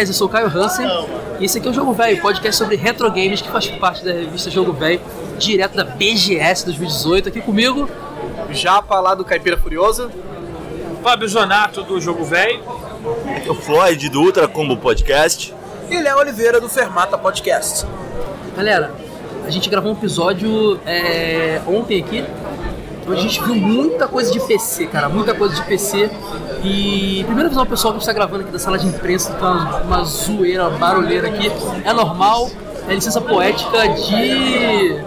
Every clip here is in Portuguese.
ideias, eu sou o Caio Hansen e esse aqui é o Jogo Velho, podcast sobre retro games que faz parte da revista Jogo Velho, direto da BGS 2018. Aqui comigo, Japa lá do Caipira Furioso. Fábio Zonato do Jogo Velho. O Floyd do Ultra Combo Podcast. E Léo Oliveira do Fermata Podcast. galera. A gente gravou um episódio é, ontem aqui. Onde A gente viu muita coisa de PC, cara, muita coisa de PC. E primeiro avisar o pessoal que está gravando aqui da sala de imprensa, tá uma, uma zoeira, uma barulheira aqui. É normal, é licença poética de.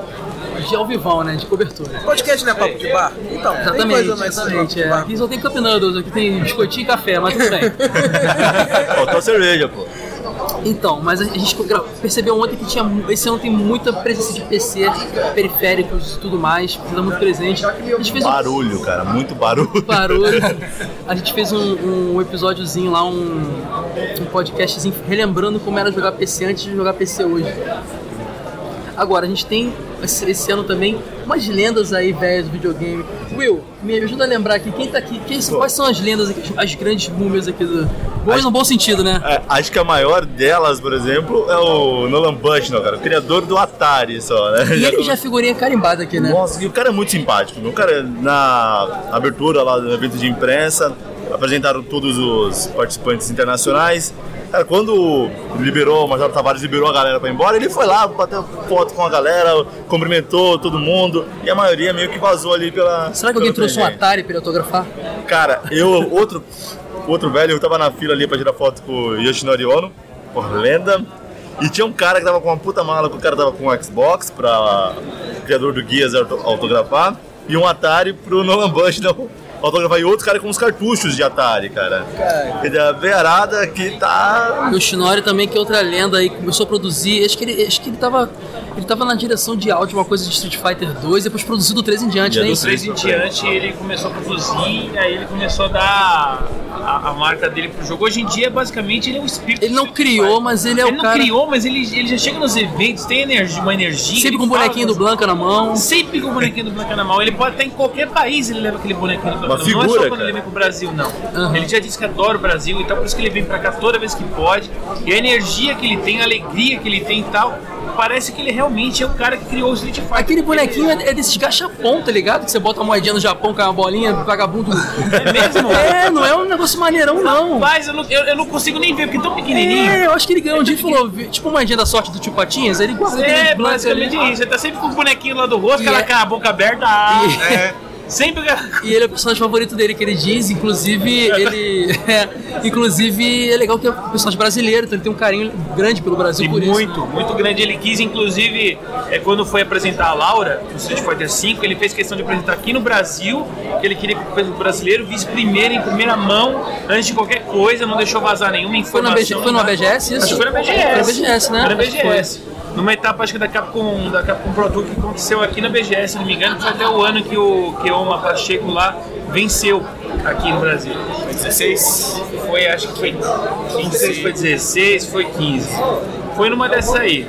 de alvivão, né? De cobertura. Podcast não é papo de bar? Então, tem Exatamente, coisa mais exatamente. É. Aqui só tem Cup Noodles, aqui tem biscoitinho e café, mas tudo bem. Faltou cerveja, pô. Então, mas a gente percebeu ontem que tinha, esse ano tem muita presença de PC, periféricos e tudo mais, tá muito presente. A gente fez um Barulho, cara, muito barulho. barulho. A gente fez um, um episódiozinho lá, um, um podcastzinho relembrando como era jogar PC antes de jogar PC hoje. Agora, a gente tem esse, ano também umas lendas aí velhas do videogame. Will, me ajuda a lembrar aqui, quem tá aqui? Quem, quais são as lendas aqui, as grandes múmias aqui do. Boas As- no bom sentido, né? É, acho que a maior delas, por exemplo, é o Nolan Bushnell, cara, o criador do Atari só, né? E ele já é figurinha carimbada aqui, né? Nossa, e o cara é muito simpático. O cara, na abertura lá do evento de imprensa, apresentaram todos os participantes internacionais. Cara, quando liberou, o Major Tavares liberou a galera pra ir embora, ele foi lá, bateu foto com a galera, cumprimentou todo mundo, e a maioria meio que vazou ali pela. Será que alguém trouxe um. Atari ele autografar? Cara, eu, outro, outro velho, eu tava na fila ali pra tirar foto com o Yoshinori Ono, por lenda. E tinha um cara que tava com uma puta mala, que o cara tava com um Xbox pra o criador do Guias auto- autografar, e um Atari pro Nolan Bush não autografar, e outro cara com uns cartuchos de Atari, cara. Quer dizer, a veiarada que tá. E o Shinori também, que é outra lenda aí, começou a produzir. Acho que ele, acho que ele tava. Ele tava na direção de áudio, uma coisa de Street Fighter 2, depois produziu do 3 em diante, E né? do Do 3 em diante ele começou a produzir, e aí ele começou a dar a, a marca dele pro jogo. Hoje em dia, basicamente, ele é um espírito. Ele não criou, mas ele é Ele o não cara. criou, mas ele, ele já chega nos eventos, tem energia, uma energia. Sempre ele com o fala bonequinho do Blanca na mão. Sempre com o bonequinho do Blanca na mão. Ele pode estar em qualquer país, ele leva aquele bonequinho do Blanca Uma mão. Não é figura, só quando cara. ele vem pro Brasil, não. Aham. Ele já disse que adora o Brasil, então por isso que ele vem pra cá toda vez que pode. E a energia que ele tem, a alegria que ele tem e tal, parece que ele realmente é o cara que criou o Street Fighter. Aquele bonequinho é, é desses gachapon, tá ligado? Que você bota uma moedinha no Japão com uma bolinha, vagabundo. É mesmo? É, não é um negócio maneirão, não. Mas eu não, eu, eu não consigo nem ver, porque é tão pequenininho. É, eu acho que ele ganhou um dia e falou, tipo uma moedinha da sorte do tio Patinhas, ele guarda É, Blanca ali. basicamente isso. Ele tá sempre com o bonequinho lá do rosto, E aquela é- com a boca aberta. Ah, E- é. Sempre. E ele é o personagem favorito dele, que ele diz, inclusive, ele. é, inclusive, é legal que é um personagem brasileiro, então ele tem um carinho grande pelo Brasil E por muito, isso. muito grande. Ele quis, inclusive, é, quando foi apresentar a Laura no Street Fighter V, ele fez questão de apresentar aqui no Brasil, que ele queria que o brasileiro visse primeiro, em primeira mão, antes de qualquer coisa, não deixou vazar nenhuma Foi na, informação. BG, foi BGS isso? Acho que foi na BGS. Foi na BGS, né? Foi na. BGS. Numa etapa, acho que da Capcom, da Capcom Pro Tour que aconteceu aqui na BGS, se não me engano, foi até o ano que o Keoma Pacheco lá venceu aqui no Brasil. 16. Foi, acho que foi 15, foi 16, foi 15. Foi numa dessas aí.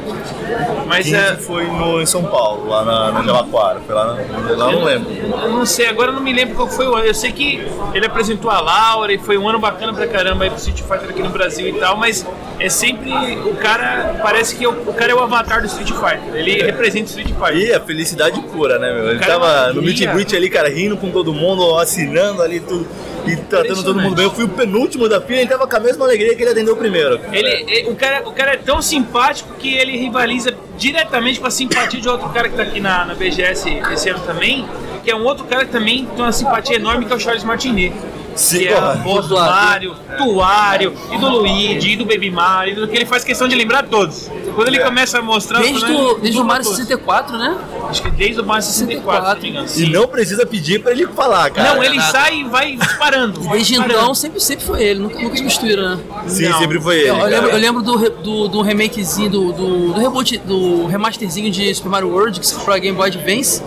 Mas 15 é, foi no, em São Paulo, lá na, na Jalaquara. Foi lá, lá eu não lembro. eu não sei, agora eu não me lembro qual foi o ano. Eu sei que ele apresentou a Laura e foi um ano bacana pra caramba aí pro Street Fighter aqui no Brasil e tal, mas é sempre o cara, parece que o, o cara é o avatar do Street Fighter. Ele representa o Street Fighter. E a felicidade pura, né, meu? Ele é tava no meet and greet ali, cara, rindo com todo mundo, assinando ali tudo e tratando todo mundo bem. Eu fui o penúltimo da fila e ele tava com a mesma alegria que ele atendeu o primeiro. Ele, o, cara, o cara é tão simpático que ele rivaliza diretamente com a simpatia de outro cara que tá aqui na, na BGS esse ano também, que é um outro cara que também tem uma simpatia enorme, que é o Charles Martinet. Sim, que é voz do Mario, do Wario, e do Luigi, e do Baby Mario, do que ele faz questão de lembrar todos. Quando ele É. começa a mostrar... os Desde, o, desde o Mario todos. 64, né? Acho que desde o Mario 64, se não me engano. E sim. não precisa pedir pra ele falar, cara. Não, ele sai e vai disparando. vai Desde disparando. então sempre, sempre foi ele, nunca, nunca substituíram, né? Sim, Não. sempre foi ele. Eu, eu lembro, eu lembro do, do, do remakezinho, do, do, do reboot, do remasterzinho de Super Mario World, que foi pra Game Boy Advance,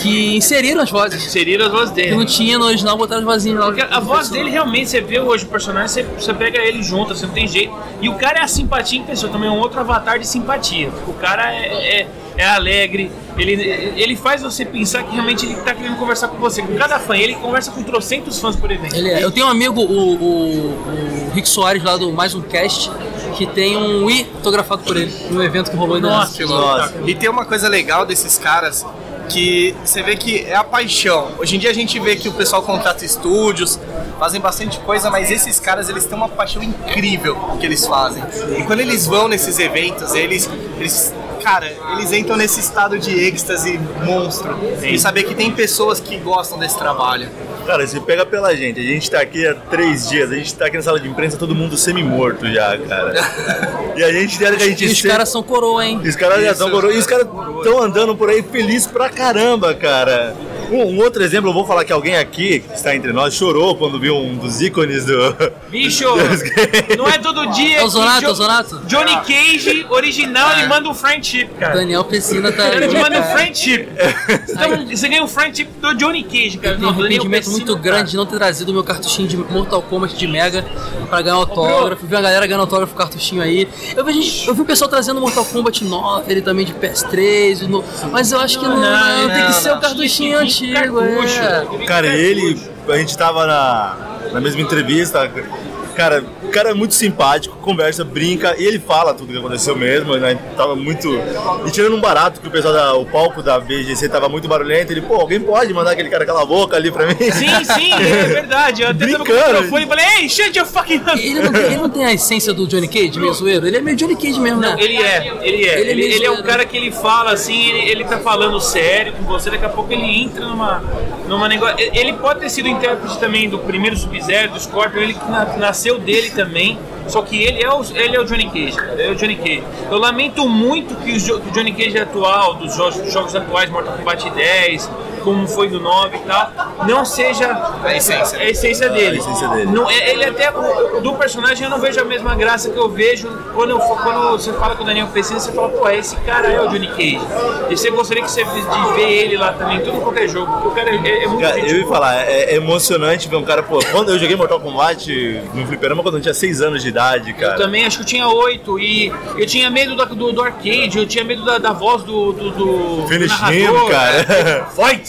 que inseriram as vozes. Inseriram as vozes Que dele. não tinha no original, botaram as vozinhas lá. A voz dele realmente, você vê hoje o personagem, você, você pega ele junto, você não tem jeito. E o cara é a simpatia em pessoa, também é um outro avatar de simpatia. O cara é. é- é alegre, ele, ele faz você pensar que realmente ele tá querendo conversar com você. Com cada fã, ele conversa com trocentos fãs por evento. Ele é. Eu tenho um amigo, o, o, o Rick Soares, lá do Mais Um Cast, que tem um Wii fotografado por ele, no evento que rolou ainda Nossa. Nossa. E tem uma coisa legal desses caras que você vê que é a paixão. Hoje em dia a gente vê que o pessoal contrata estúdios, fazem bastante coisa, mas esses caras eles têm uma paixão incrível que eles fazem. E quando eles vão nesses eventos, eles, eles cara, eles entram nesse estado de êxtase monstro. E saber que tem pessoas que gostam desse trabalho. Cara, se pega pela gente, a gente tá aqui há três dias, a gente tá aqui na sala de imprensa, todo mundo semi-morto já, cara. E a gente tem que a gente E os sempre- caras são coroa, hein? Os caras já estão coroa. E os caras estão andando por aí feliz pra caramba, cara. Um, um outro exemplo, eu vou falar que alguém aqui, que está entre nós, chorou quando viu um dos ícones do. Bicho, não é todo dia É o Zonato, Jo- é o Zonato. Johnny Cage, original, ele manda um friendship, cara. Daniel Pessina tá. Ele te manda um friendship. Então, você ganha um friendship do Johnny Cage, cara. Eu tenho um arrependimento Pessina, muito cara. grande de não ter trazido o meu cartuchinho de Mortal Kombat de Mega pra ganhar autógrafo. Vi uma galera ganhando autógrafo com cartuchinho aí. Eu vi, gente, eu vi o pessoal trazendo Mortal Kombat 9, ele também de PS3, o no- mas eu acho que não, Não, tem que não, ser não. o cartuchinho Tem que vir antigo. Cartucho. É. Cara, ele. A gente tava na, na mesma entrevista. Cara, o cara é muito simpático, conversa, brinca, e ele fala tudo que aconteceu mesmo, né? Tava muito. E tirando um barato que o pessoal da. O palco da BGC tava muito barulhento, ele, pô, alguém pode mandar aquele cara calar a boca ali pra mim? Sim, sim, é verdade. Eu até tava com o Brincando. microfone e falei, ei, shut your fucking. Ele não, tem, ele não tem a essência do Johnny Cage, meio zoeiro? Ele é meio Johnny Cage mesmo, né? Ele é, ele é. Ele é Ele, meio ele é um cara que ele fala assim, ele, ele tá falando sério com você, daqui a pouco ele entra numa, numa negócio. Ele pode ter sido intérprete também do primeiro Sub-Zero, do Scorpion, ele na- nasceu dele também. Só que ele é o, ele é o Johnny Cage, cara, é o Johnny Cage. Eu lamento muito que o, jo- que o Johnny Cage atual, dos jogos, dos jogos atuais, Mortal Kombat 10, como foi do 9 e tal, não seja A essência. a essência dele. A essência dele. Não, é- ele até do personagem eu não vejo a mesma graça que eu vejo quando, eu, quando você fala com o Daniel Pessina, você fala, pô, esse cara é o Johnny Cage. E você gostaria que você de ver ele lá também, em tudo qualquer jogo, porque o cara é, é- é muito Cara, eu ia falar, é, é emocionante ver um cara, pô, quando eu joguei Mortal Kombat no fliperama quando eu tinha 6 anos de idade, Eu cara. também acho que eu tinha oito e eu tinha medo da- do, do arcade, eu tinha medo da, da voz do, do, do Finish narrador, him, cara. né?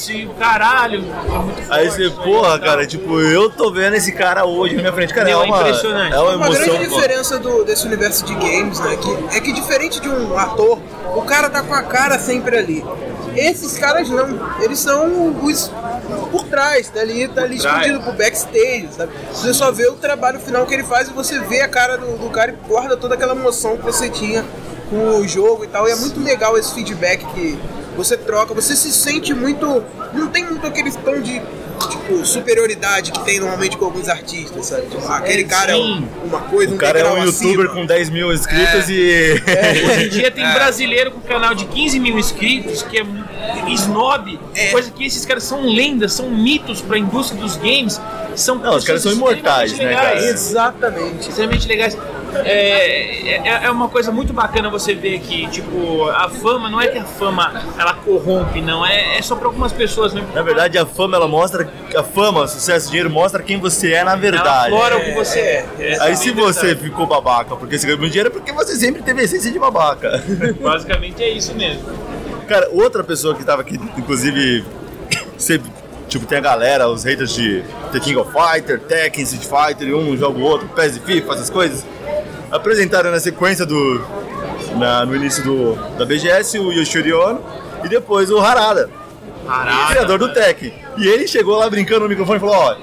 Fight, o caralho. é muito Aí forte, você, porra, e cara, tipo, eu tô vendo esse cara hoje na minha frente, cara, é Meu, é uma, impressionante. é uma Uma emoção. grande pô. diferença do, desse universo de games, né? Que, é que diferente de um ator, o cara tá com a cara sempre ali. Esses caras não, eles são os por trás, tá ali, tá ali trás. escondido pro backstage, sabe? Você só vê o trabalho final que ele faz e você vê a cara do, do cara e guarda toda aquela emoção que você tinha com o jogo e tal. E é muito legal esse feedback que você troca, você se sente muito. Não tem muito aquele tom de tipo, superioridade que tem normalmente com alguns artistas, sabe? Tipo, aquele cara é sim. um- uma coisa, O um cara é um degrau youtuber acima. com 10 mil inscritos e. Hoje em dia tem brasileiro com canal de 15 mil inscritos, que é snob, É. coisa que esses caras são lendas, são mitos pra indústria dos games. São Não, os caras são imortais, né, cara? legais, Exatamente. Extremamente legais. É, é, é uma coisa muito bacana você ver que, tipo, a fama, não é que a fama ela corrompe, não, é, é só pra algumas pessoas mesmo. Na verdade, a fama, ela mostra. A fama, o sucesso, o dinheiro mostra quem você é na Ela verdade. aflora o que você é. Essa é Aí se você ficou babaca porque você ganhou dinheiro, é porque você sempre teve a essência de babaca. Basicamente é isso mesmo. Cara, outra pessoa que tava aqui, inclusive, sempre, tipo, tem a galera, os haters de The King of Fighter, Tekken, Street Fighter, um joga o outro, PES e FIFA, essas coisas, apresentaram na sequência do, na- no início do, da BGS o Yoshiri Ono e depois o Harada, criador do Tekken. E ele chegou lá brincando no microfone e falou, ó,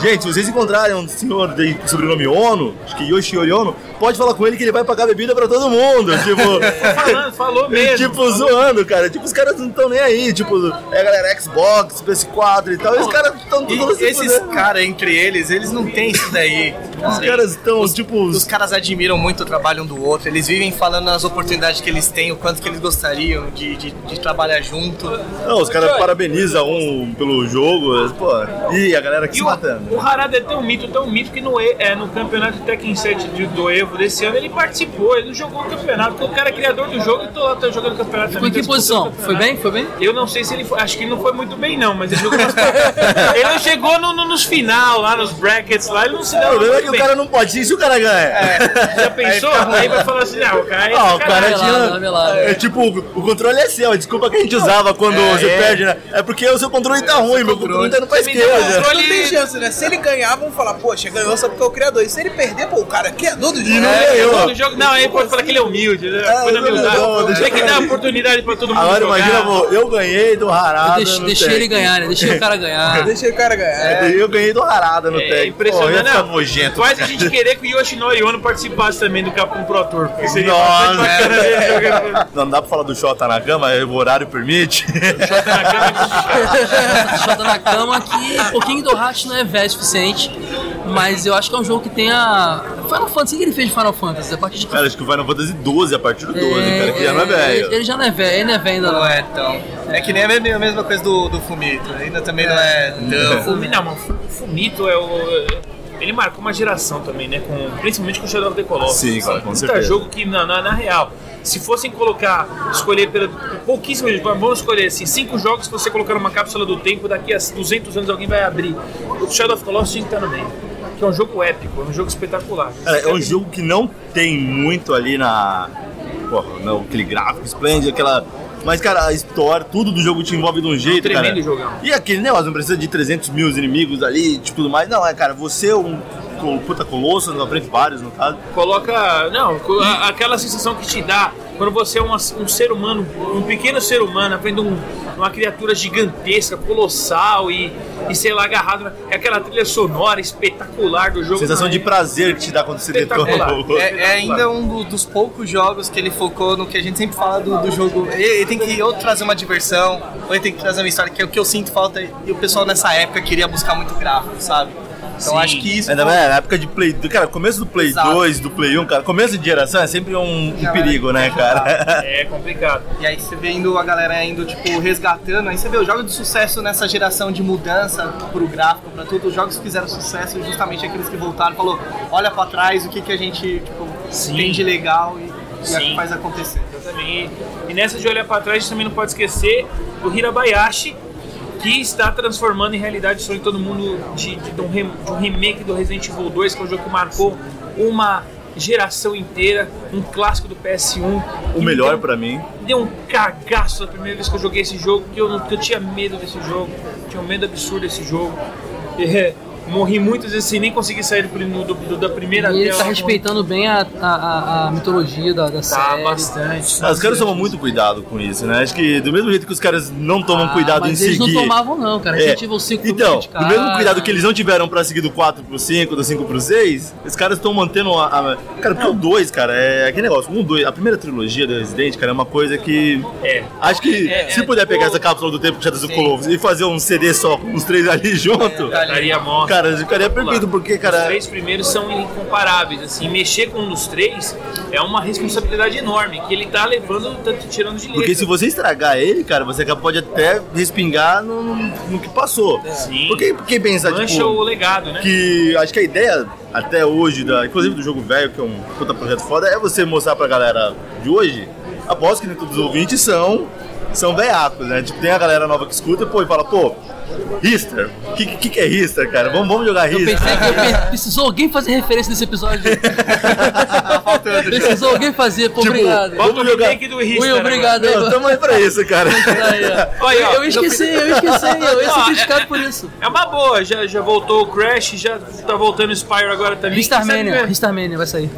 gente, se vocês encontrarem um senhor de sobrenome Ono, acho que Yoshiri Ono, pode falar com ele que ele vai pagar bebida pra todo mundo, tipo... Falando, falou mesmo. Tipo, zoando, cara. Tipo, os caras não estão nem aí. Tipo, é a galera Xbox, PS4 e tal. E os caras estão todos se esses caras entre eles, eles não têm isso daí. Os caras estão, tipo. Os caras admiram muito o trabalho um do outro, eles vivem falando nas oportunidades que eles têm, o quanto que eles gostariam de, de, de trabalhar junto. Não, os caras parabenizam um pelo jogo. Pô, e a galera aqui E se o, matando. o Harada é tão mito, tão mito que no, é, no campeonato Tekken 7 de- do Evo desse ano ele participou, ele não jogou o campeonato, porque o cara é criador do jogo e tô lá tô jogando o campeonato Ficou em também. que tá disputando posição? o Foi bem? Foi bem? Eu não sei se ele foi, acho que ele não foi muito bem não, mas ele jogou ele não chegou no, no, nos final, lá nos brackets, lá ele não se O dá problema é que o bem. cara não pode, e se o cara ganha? Já pensou? Aí, vai falar assim, não, o cara é Ah, o cara sacanagem. tinha. É tipo, o controle é seu, a desculpa que a gente usava quando você perde, né? É porque o seu controle tá ruim, meu controle tá indo pra deu esquerda. controle- Não tem chance, né? Se ele ganhar, vão falar, poxa, ganhou só porque é o criador. E se ele perder, pô, o cara é criador do jogo. Não É, ganhou. no jogo, não, aí pode falar que ele é humilde, né? Foi na não, humildade. deixa Tem que dar oportunidade pra todo mundo Agora jogar. imagina, pô, eu ganhei do Harada. Deixa tech. ele ganhar, né? Deixa o cara ganhar. Deixa o cara ganhar. É, Eu ganhei do Harada no É tech. impressionante, Pô, nojento. Faz a gente querer que o Yoshinori Ono participasse também do Capcom Pro Tour. Porque seria Nossa. bacana jogando. Não dá pra falar do Shota na cama, o horário permite. Shota na cama é complicado. Shota na cama que um pouquinho do Hatch não é velho o suficiente. Mas eu acho que é um jogo que tem a. Final Fantasy, o que ele fez de Final Fantasy? A partir de. Cara, acho que o Final Fantasy 12, a partir do 12, cara, que já não é Ele, velho. ele já não é velho, ele não é velho ainda não. Não é tão. É que nem a mesma, a mesma coisa do, do Fumito. Ainda também não é tão. Fumi- Não, mas o Fumito é o. Ele marcou uma geração também, né? Com, principalmente com Shadow of the Colossus. Sim, cara, com Puta certeza. jogo que, na, na, na real, se fossem colocar, escolher pela, pouquíssimos, vamos escolher assim, cinco jogos que você colocar numa cápsula do tempo, daqui a 200 anos alguém vai abrir. O Shadow of the Colossus tinha que estar no meio. Que é um jogo épico, é um jogo espetacular. Cara, é um jogo que não tem muito ali na. Porra, não, aquele gráfico esplêndido, aquela. Mas, cara, a história, tudo do jogo te envolve de um jeito, cara. tremendo jogão. E aquele negócio, não precisa de 300 mil inimigos ali, tipo, tudo mais. Não, é, cara, você é um puta colosso, na frente vários, no caso. Coloca. Não, a- aquela sensação que te dá quando você é uma- um ser humano, um pequeno ser humano, aprende um, uma criatura gigantesca, colossal e, e sei lá, agarrado. É aquela trilha sonora espetacular do jogo. Sensação de é- prazer que te dá quando você detona o É, é ainda um do- dos poucos jogos que ele focou no que a gente sempre fala do, do jogo. Ele, ele tem que ou trazer uma diversão, ou ele tem que trazer uma história, que é o que eu sinto falta. E o pessoal nessa época queria buscar muito gráfico, sabe? Então Sim. acho que isso. Ainda mais na época de Play 2, cara, começo do Play Exato. 2, do Play 1, cara, começo de geração é sempre um, um perigo, é né, cara? É complicado. E aí você vendo a galera indo, tipo, resgatando, aí você vê os jogos de sucesso nessa geração de mudança pro gráfico, pra tudo, os jogos que fizeram sucesso, justamente aqueles que voltaram, falou, olha pra trás o que, que a gente, tipo, Sim. tem de legal e, e Sim. faz acontecer. Exatamente. E nessa de olhar pra trás, a gente também não pode esquecer do Hirabayashi, que está transformando em realidade o sonho de todo mundo de, de- de um rem- de um remake do Resident Evil 2, que é um jogo que marcou uma geração inteira, um clássico do PS1. O melhor pra mim. Deu um cagaço da primeira vez que eu joguei esse jogo, que eu, que eu tinha medo desse jogo, tinha um medo absurdo desse jogo. É, morri muitas vezes sem nem conseguir sair do, do- do- da primeira E ele tá respeitando bem a, a, a- mitologia da, da Tá, série. bastante. Ah, os caras tomam muito cuidado com isso, né? Acho que do mesmo jeito que os caras não tomam Ah, cuidado em mas eles seguir. não tomavam não, cara. É. Resident Evil 5 foi Então, muito do mesmo cuidado que eles não tiveram pra seguir do 4 pro 5, do 5 pro 6, os caras estão mantendo a, a- Cara, porque o 2, cara, é aquele negócio. Um, 2, a primeira trilogia do Resident, cara, é uma coisa que. É. Acho que É, se é, puder pegar tipo- essa cápsula do tempo que já do Colosso e fazer um CD só com os três ali junto, Estaria morto. cara, ficaria perfeito, porque, Os cara. três primeiros são incomparáveis, assim, mexer com um dos três é uma responsabilidade enorme, que ele tá levando, tá tirando de letra. Porque se você estragar ele, cara, você pode até respingar no, no- que passou. Sim. Porque quem pensa, Mancha tipo, o legado, né? que acho que a ideia até hoje, da, inclusive do jogo velho, que é um puta projeto foda, é você mostrar pra galera de hoje, aposto que nem todos os ouvintes são, são veiacos, né? Tipo, tem a galera nova que escuta pô, e fala, pô, Rister, o que, que, que é Rister, cara? Vamos, vamos jogar Eu Rister. pensei que eu precisou alguém fazer referência nesse episódio. precisou alguém fazer, pô, Tipo, obrigado. Vamos jogar. do Richter. Will, agora. obrigado aí. Não, tamo aí pra isso, cara. Olha, eu, eu esqueci, eu esqueci, eu ia ser é- criticado por isso. É uma boa, já, já voltou o Crash, já tá voltando o Spyro agora também. Ver? Ristarmania vai sair.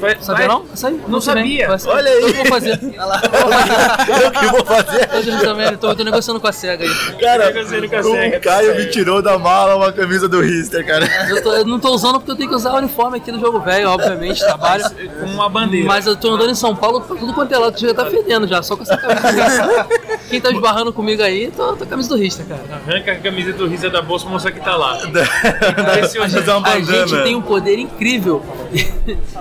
Vai- Sabia vai- não? Sair. Não vem, sabia. vai sair. Olha aí. Eu vou fazer. eu que vou fazer. Tô de Ristarmania, tô, tô negociando com a SEGA aí. Cara, Negociando com a SEGA. o Caio me tirou da mala uma camisa do Rister, cara. Eu, tô- eu não tô usando porque eu tenho que usar o uniforme aqui do jogo velho, obviamente, trabalho. Com uma bandeira. Mas eu tô andando em São Paulo pra tudo quanto é lado, já tá fedendo já, só com essa camisa. Quem tá esbarrando comigo aí, tô, tô com a camisa do Rista, cara. Arranca a camiseta do Risa da bolsa mostra que tá lá. Uma A gente bandana. tem um poder incrível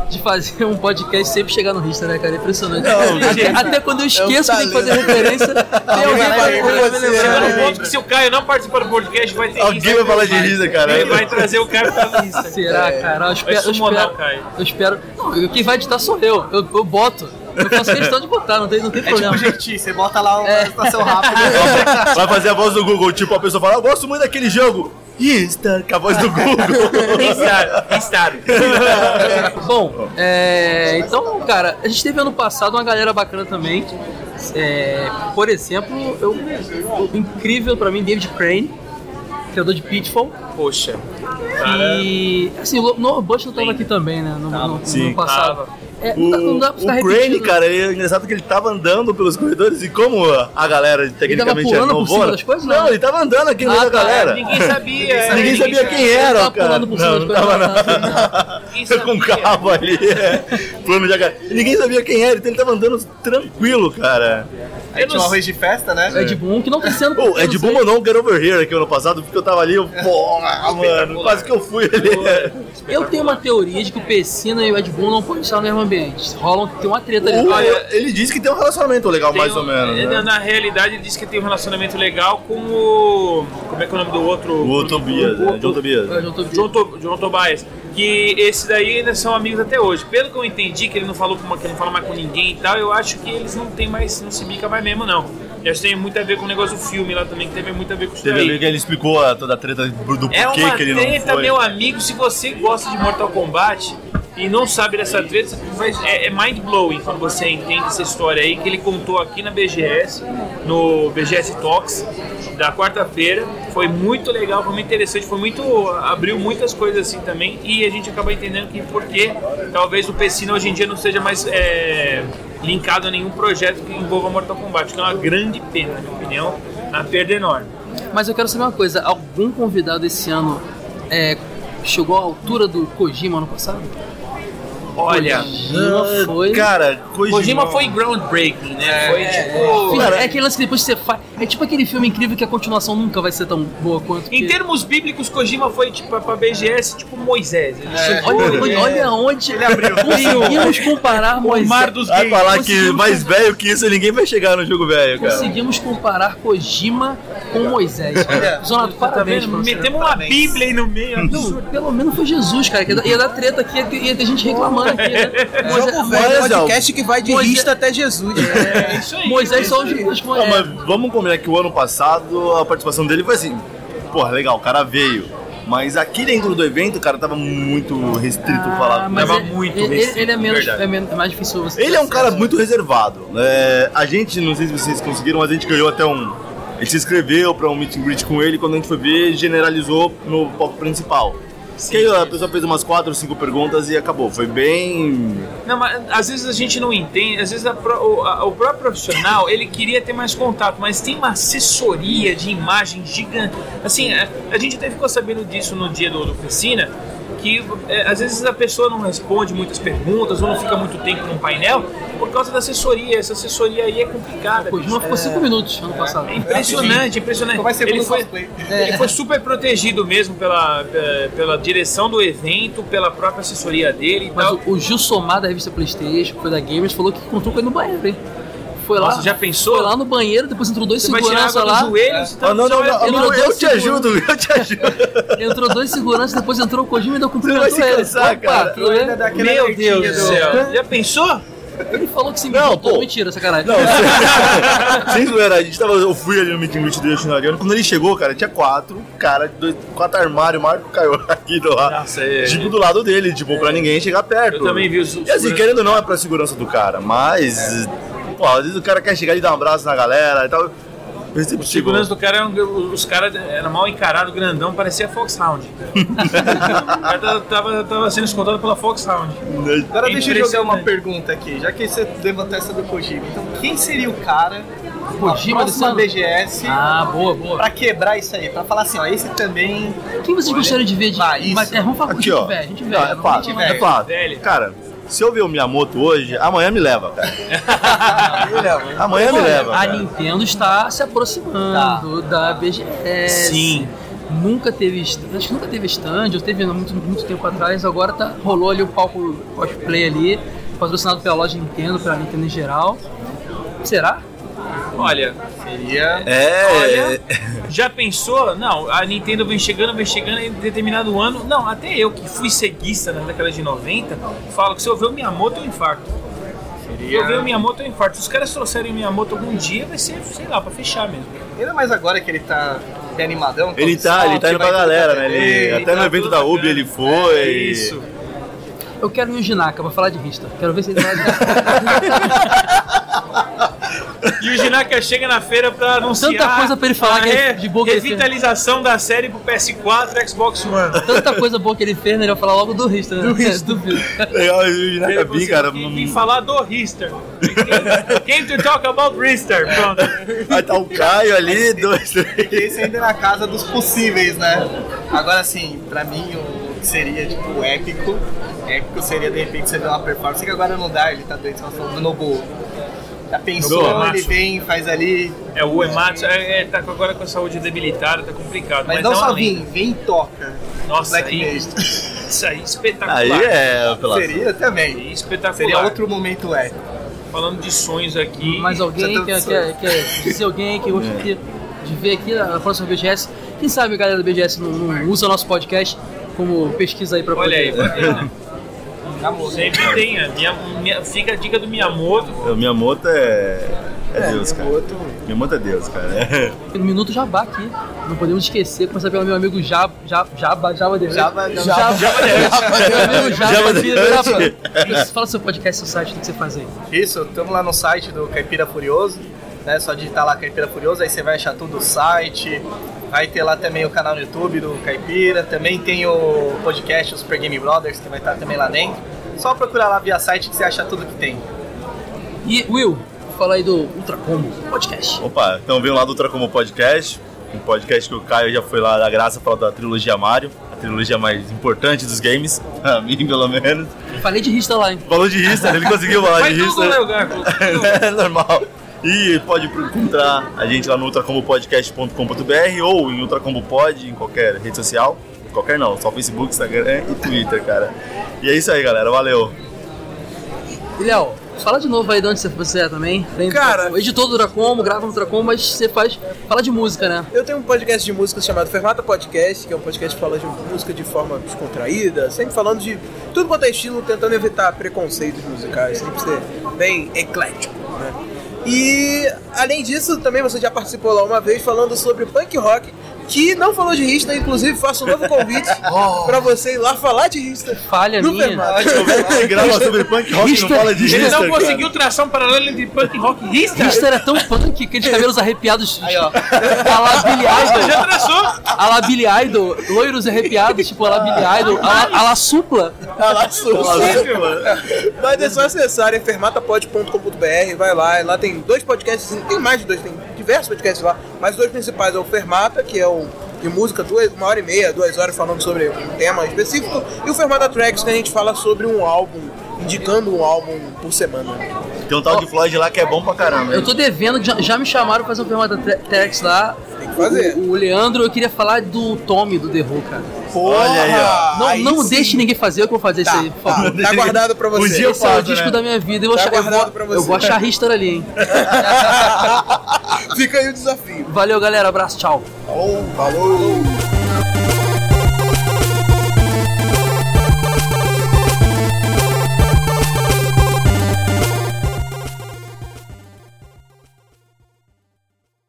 de fazer um podcast sempre chegar no Rista, né, cara? É impressionante. Não, até, gente, até quando eu esqueço É um que tem que fazer referência, tem alguém vai você, né? no ponto que se o Caio não participar do podcast, vai ter Alguém vai falar de Risa, cara. Ele vai trazer o Caio pra Risa. Será, cara? Eu espero. Eu espero, eu espero. Não, quem vai editar sou eu. Eu, eu boto. Eu faço questão de botar, não tem, não tem É problema. tipo GT, você bota lá uma É. estação rápida. Vai fazer a voz do Google, tipo, a pessoa fala, eu gosto muito daquele jogo. Insta, com a voz do Google. Restart, restart. Bom, é, então, cara, a gente teve ano passado uma galera bacana também. É, por exemplo, eu, o incrível pra mim, David Crane, criador de Pitfall. Poxa. E assim, o Noah Bush não tava aqui também, né? No, no, no Sim. ano passado. Tava. É, O, não, dá, pra o ficar Crane, cara, é engraçado que ele tava andando pelos corredores e como a galera tecnicamente é por cima novona. coisas, não, não? ele tava andando aqui no meio Ah, da tá, galera. Ninguém sabia. é, Ninguém sabia quem Ele era, tava cara. pulando por cima Não, não tava não, nada. Com um sabia. cabo ali, é, plano de ninguém sabia quem era, então ele tava andando tranquilo, cara. Aí tinha um arroz de festa, né? Ed Boon, que não tá sendo. Pô, eu Ed não Boon mandou um Get Over Here aqui ano passado, porque eu tava ali, eu, porra, mano, quase que eu fui ali. Eu tenho uma teoria de que o Pessina e o Ed Boon não podem estar no mesmo ambiente. Rolam, tem uma treta ali. Olha, ele disse que tem um relacionamento legal, mais Tem ou um- menos. ele, né? Na realidade, ele disse que tem um relacionamento legal com o. Como é que é o nome do outro? O outro Tobias, o- né? John Tobias. Eu tô John, To- John Tobias. Que esses daí ainda são amigos até hoje. Pelo que eu entendi, que ele não falou com, que ele não fala mais com ninguém e tal, eu acho que eles não tem mais, não se bica mais mesmo, não. E acho que tem muito a ver com o negócio do filme lá também, que teve muito a ver com isso Teve que ele explicou toda a treta do É porquê uma que ele não treta, foi. meu amigo. Se você gosta de Mortal Kombat e não sabe dessa treta, vai- é, é mind blowing quando você entende essa história aí que ele contou aqui na BGS, no BGS Talks da quarta-feira. Foi muito legal, foi muito interessante, foi muito abriu muitas coisas assim também e a gente acaba entendendo que porque talvez o Pessina hoje em dia não seja mais é, linkado a nenhum projeto que envolva Mortal Kombat, que é uma grande pena, na minha opinião, uma perda enorme. Mas eu quero saber uma coisa: algum convidado esse ano é, chegou à altura do Kojima ano passado? Olha, Kojima foi. Cara, Kojima, Kojima foi groundbreaking, né? Foi tipo. Filho, cara, é aquele lance que depois você faz. É tipo aquele filme incrível que a continuação nunca vai ser tão boa quanto. Em que- termos bíblicos, Kojima foi tipo pra BGS, tipo Moisés. Ele chegou, Olha, ele- olha, onde conseguimos comparar o Moisés. mar dos Vai falar que mais velho que isso ninguém vai chegar no jogo velho, cara. Conseguimos comparar Kojima com Moisés. Zonato, Tá parabéns você. Metemos uma bíblia aí no meio. Não, pelo menos foi Jesus, cara. que Ia dar, treta aqui, ia ter gente reclamando aqui, né? Moisés, Jogo Moisés, velho, ó, podcast que vai de Moisés- lista até Jesus. É isso aí. Moisés é só os Não, mas vamos combinar que o ano passado a participação dele foi assim, porra, legal, o cara veio. Mas aqui dentro do evento, o cara tava muito restrito falar. Ah, mas Tava ele, muito ele, restrito, ele é menos, é menos- é mais difícil você. Ele é um cara muito reservado. É, a gente, não sei se vocês conseguiram, mas a gente ganhou até um. A gente se inscreveu pra um meet and greet com ele, quando a gente foi ver, generalizou no palco principal. Que aí a pessoa fez umas 4 ou 5 perguntas e acabou. Foi bem. Não, mas às vezes a gente não entende, às vezes a o, a- o próprio profissional ele queria ter mais contato, mas tem uma assessoria de imagem gigante. Assim, a, a gente até ficou sabendo disso no dia do, do Piscina, que é, às vezes a pessoa não responde muitas perguntas ou não fica muito tempo num painel por causa da assessoria. Essa assessoria aí é complicada. Kojima bicho. ficou 5 minutos ano passado. É impressionante, impressionante. Vai ser ele, foi, ele foi super protegido mesmo pela, pela, pela direção do evento, pela própria assessoria dele e Mas tal. o, o Gil Somar da revista Playstation, que foi da Gamers, falou que encontrou com ele no banheiro, hein? Foi lá, Nossa, já pensou? Foi lá no banheiro, depois entrou dois Você vai tirar seguranças água lá. joelho, você tá Ah, não, não, você vai- não, ele não, não eu deu te ajudo, eu te ajudo. Entrou dois seguranças, depois entrou o Kojima e ainda vai cumprimentou se ele. cansar, Opa, cara. tudo bem? Meu Deus do céu. Já pensou? Ele falou que se Não, pô. Mentira, sacanagem. Não, sem zoeira, a gente tava, eu fui ali no meeting greet do Yoshinariano, quando ele chegou, cara, tinha quatro, cara, dois, quatro armários, o Marco caiu aqui do lado, Nossa, é- tipo, do lado dele, tipo, pra ninguém chegar perto. Eu também vi os- E assim, querendo ou não, é pra segurança do cara, mas, pô, às vezes o cara quer chegar e dar um abraço na galera e tal, O receptivo. segurança do cara, eram, os caras eram mal encarados, grandão, parecia Foxhound. o cara tava, tava, tava sendo escoltado pela Foxhound. Agora deixa eu jogar uma pergunta aqui, já que você levantou essa do Kojima. Então, quem seria o cara Kojima próxima ano? BGS Ah, boa, boa. pra quebrar isso aí? Pra falar assim, ó, esse também... Quem vocês gostariam de ver? De... Ah, isso. Mas, é, vamos falar com Aqui, gente ó. velha, gente Não, velha. é vamos fato, gente é velha. fato. velho. Cara, se eu ver o Miyamoto hoje, amanhã me leva, cara. Amanhã me leva. A cara. Nintendo está se aproximando da BGS. Sim. Nunca teve, stand- acho que nunca teve stand, ou teve há muito, muito tempo atrás, agora tá, rolou ali o palco cosplay ali, patrocinado pela loja Nintendo, pela Nintendo em geral. Será? Olha, Seria... É, Olha, já pensou? Não, a Nintendo vem chegando, vem chegando em determinado ano. Não, até eu que fui ceguista na década de 90, falo que se eu ver o Miyamoto eu infarto. Se eu ver o Miyamoto eu infarto. Se os caras trouxerem o Miyamoto algum dia, vai ser, sei lá, pra fechar mesmo. Ainda mais agora que ele tá bem animadão. Ele tá, ele tá indo pra galera, né? TV. Ele, até no tá evento tudo da UB ele foi. É isso. Eu quero ir no Ginaka pra falar de Rista. Quero ver se ele vai. E o Jinaka chega na feira pra anunciar Tanta coisa pra ele falar que é de boa que ele revitalização da série pro PS4 e Xbox One. Tanta coisa boa que ele fez, né? Ele vai falar logo do Rista, né? Do Rista. Legal, o Ginaka Ele Bin, cara. Vim, vim falar do Rister. Came to talk about Rister. Pronto. Vai tá o Caio ali, dois, três. Esse ainda é na casa dos possíveis, né? Agora, assim, pra mim, o que seria, tipo, épico, épico seria, de repente, você ver uma performance que agora não dá, ele tá doente, tá falando do Nobu. Já pensou, Nobu. ele vem, faz ali, É, o Ematsu é, é, tá agora com a saúde debilitada, tá complicado. mas, Mas, não é só vem, vem e toca. Nossa, Black aí, Mesa. isso aí espetacular. Aí é, pela. Seria também. Aí, espetacular. Seria outro momento épico. Falando de sonhos aqui. Mais alguém Já quer, quer, quer dizer alguém que gostaria de ver aqui na próxima BGS? Quem sabe a galera do BGS não, não usa nosso podcast como pesquisa aí pra Olha aí, poder. vai né? Sempre tem. a Minha, minha, fica a dica do Miyamoto. O Miyamoto é. É Deus, cara. Outro. Miyamoto é Deus, cara. No Minuto Jabá aqui. Não podemos esquecer, começar pelo meu amigo Jaba, Jaba, Jaba, Jaba de Jaba- Jaba, Jaba- Meu amigo Jaba, Jaba Jaba. Fala seu podcast, seu site, o que você faz aí. Isso, estamos lá no site do Caipira Furioso, né? Só digitar lá Caipira Furioso, aí você vai achar tudo o site. Vai ter lá também o canal no YouTube do Caipira, também tem o podcast, o Super Game Brothers, que vai estar também lá dentro. Só procurar lá via site que você acha tudo que tem. E Will, fala aí do Ultra Combo Podcast. Opa, então vem lá do Ultra Como Podcast. Um podcast que o Caio já foi lá da graça falar da trilogia Mario, a trilogia mais importante dos games, pra mim pelo menos. Falei de Rista lá, hein? Falou de Rista, ele conseguiu falar Vai de tudo, Rista. Garco. é normal. E pode encontrar a gente lá no ultracombopodcast.com.br ou em ultracombopod em qualquer rede social. Qualquer não, só Facebook, Instagram e Twitter, cara. E é isso aí, galera. Valeu. E Léo, fala de novo aí de onde você é também. Tem, Cara- o editor do Ultracombo, grava no Ultracombo, mas você faz. Fala de música, né? Eu tenho um podcast de música chamado Fermata Podcast, que é um podcast que fala de música de forma descontraída, sempre falando de tudo quanto é estilo, tentando evitar preconceitos musicais, sempre ser bem eclético, né? E além disso, também você já participou lá uma vez falando sobre punk rock, que não falou de Rista, inclusive faço um novo convite pra você ir lá falar de Rista. Falha no minha. Grava sobre punk rock e não fala de Ele Rista, não cara. conseguiu traçar um paralelo entre punk rock e Rista. Rista era tão punk, aqueles cabelos arrepiados. Aí, ó. A la Billy Idol. Já traçou. A la Billy Idol. Loiros arrepiados, tipo a la Billy Idol. A la, a la Supla. Ah, lá, sua. Mas é só acessar fermatapod.com.br, vai lá, lá tem dois podcasts, tem mais de dois, tem diversos podcasts lá, mas os dois principais é o Fermata, que é o de música, duas, uma hora e meia, duas horas falando sobre um tema específico, e o Fermata Tracks, que a gente fala sobre um álbum, indicando um álbum por semana. Tem um tal de Floyd lá que é bom pra caramba. Eu tô devendo, já, já me chamaram pra fazer um pergunta Tex lá. Tem que fazer. O, o Leandro, eu queria falar do Tommy do The Who, cara. Olha aí, ó. Não, Aí não deixe ninguém fazer, eu que vou fazer Tá, isso aí, por tá, favor. tá guardado pra você. Um dia eu Esse é o faço, disco né? da minha vida. Eu vou, Tá achar, eu, vou, pra você. eu vou achar Richter ali, hein? Fica aí o desafio. Valeu, galera. Abraço, tchau. Falou, falou.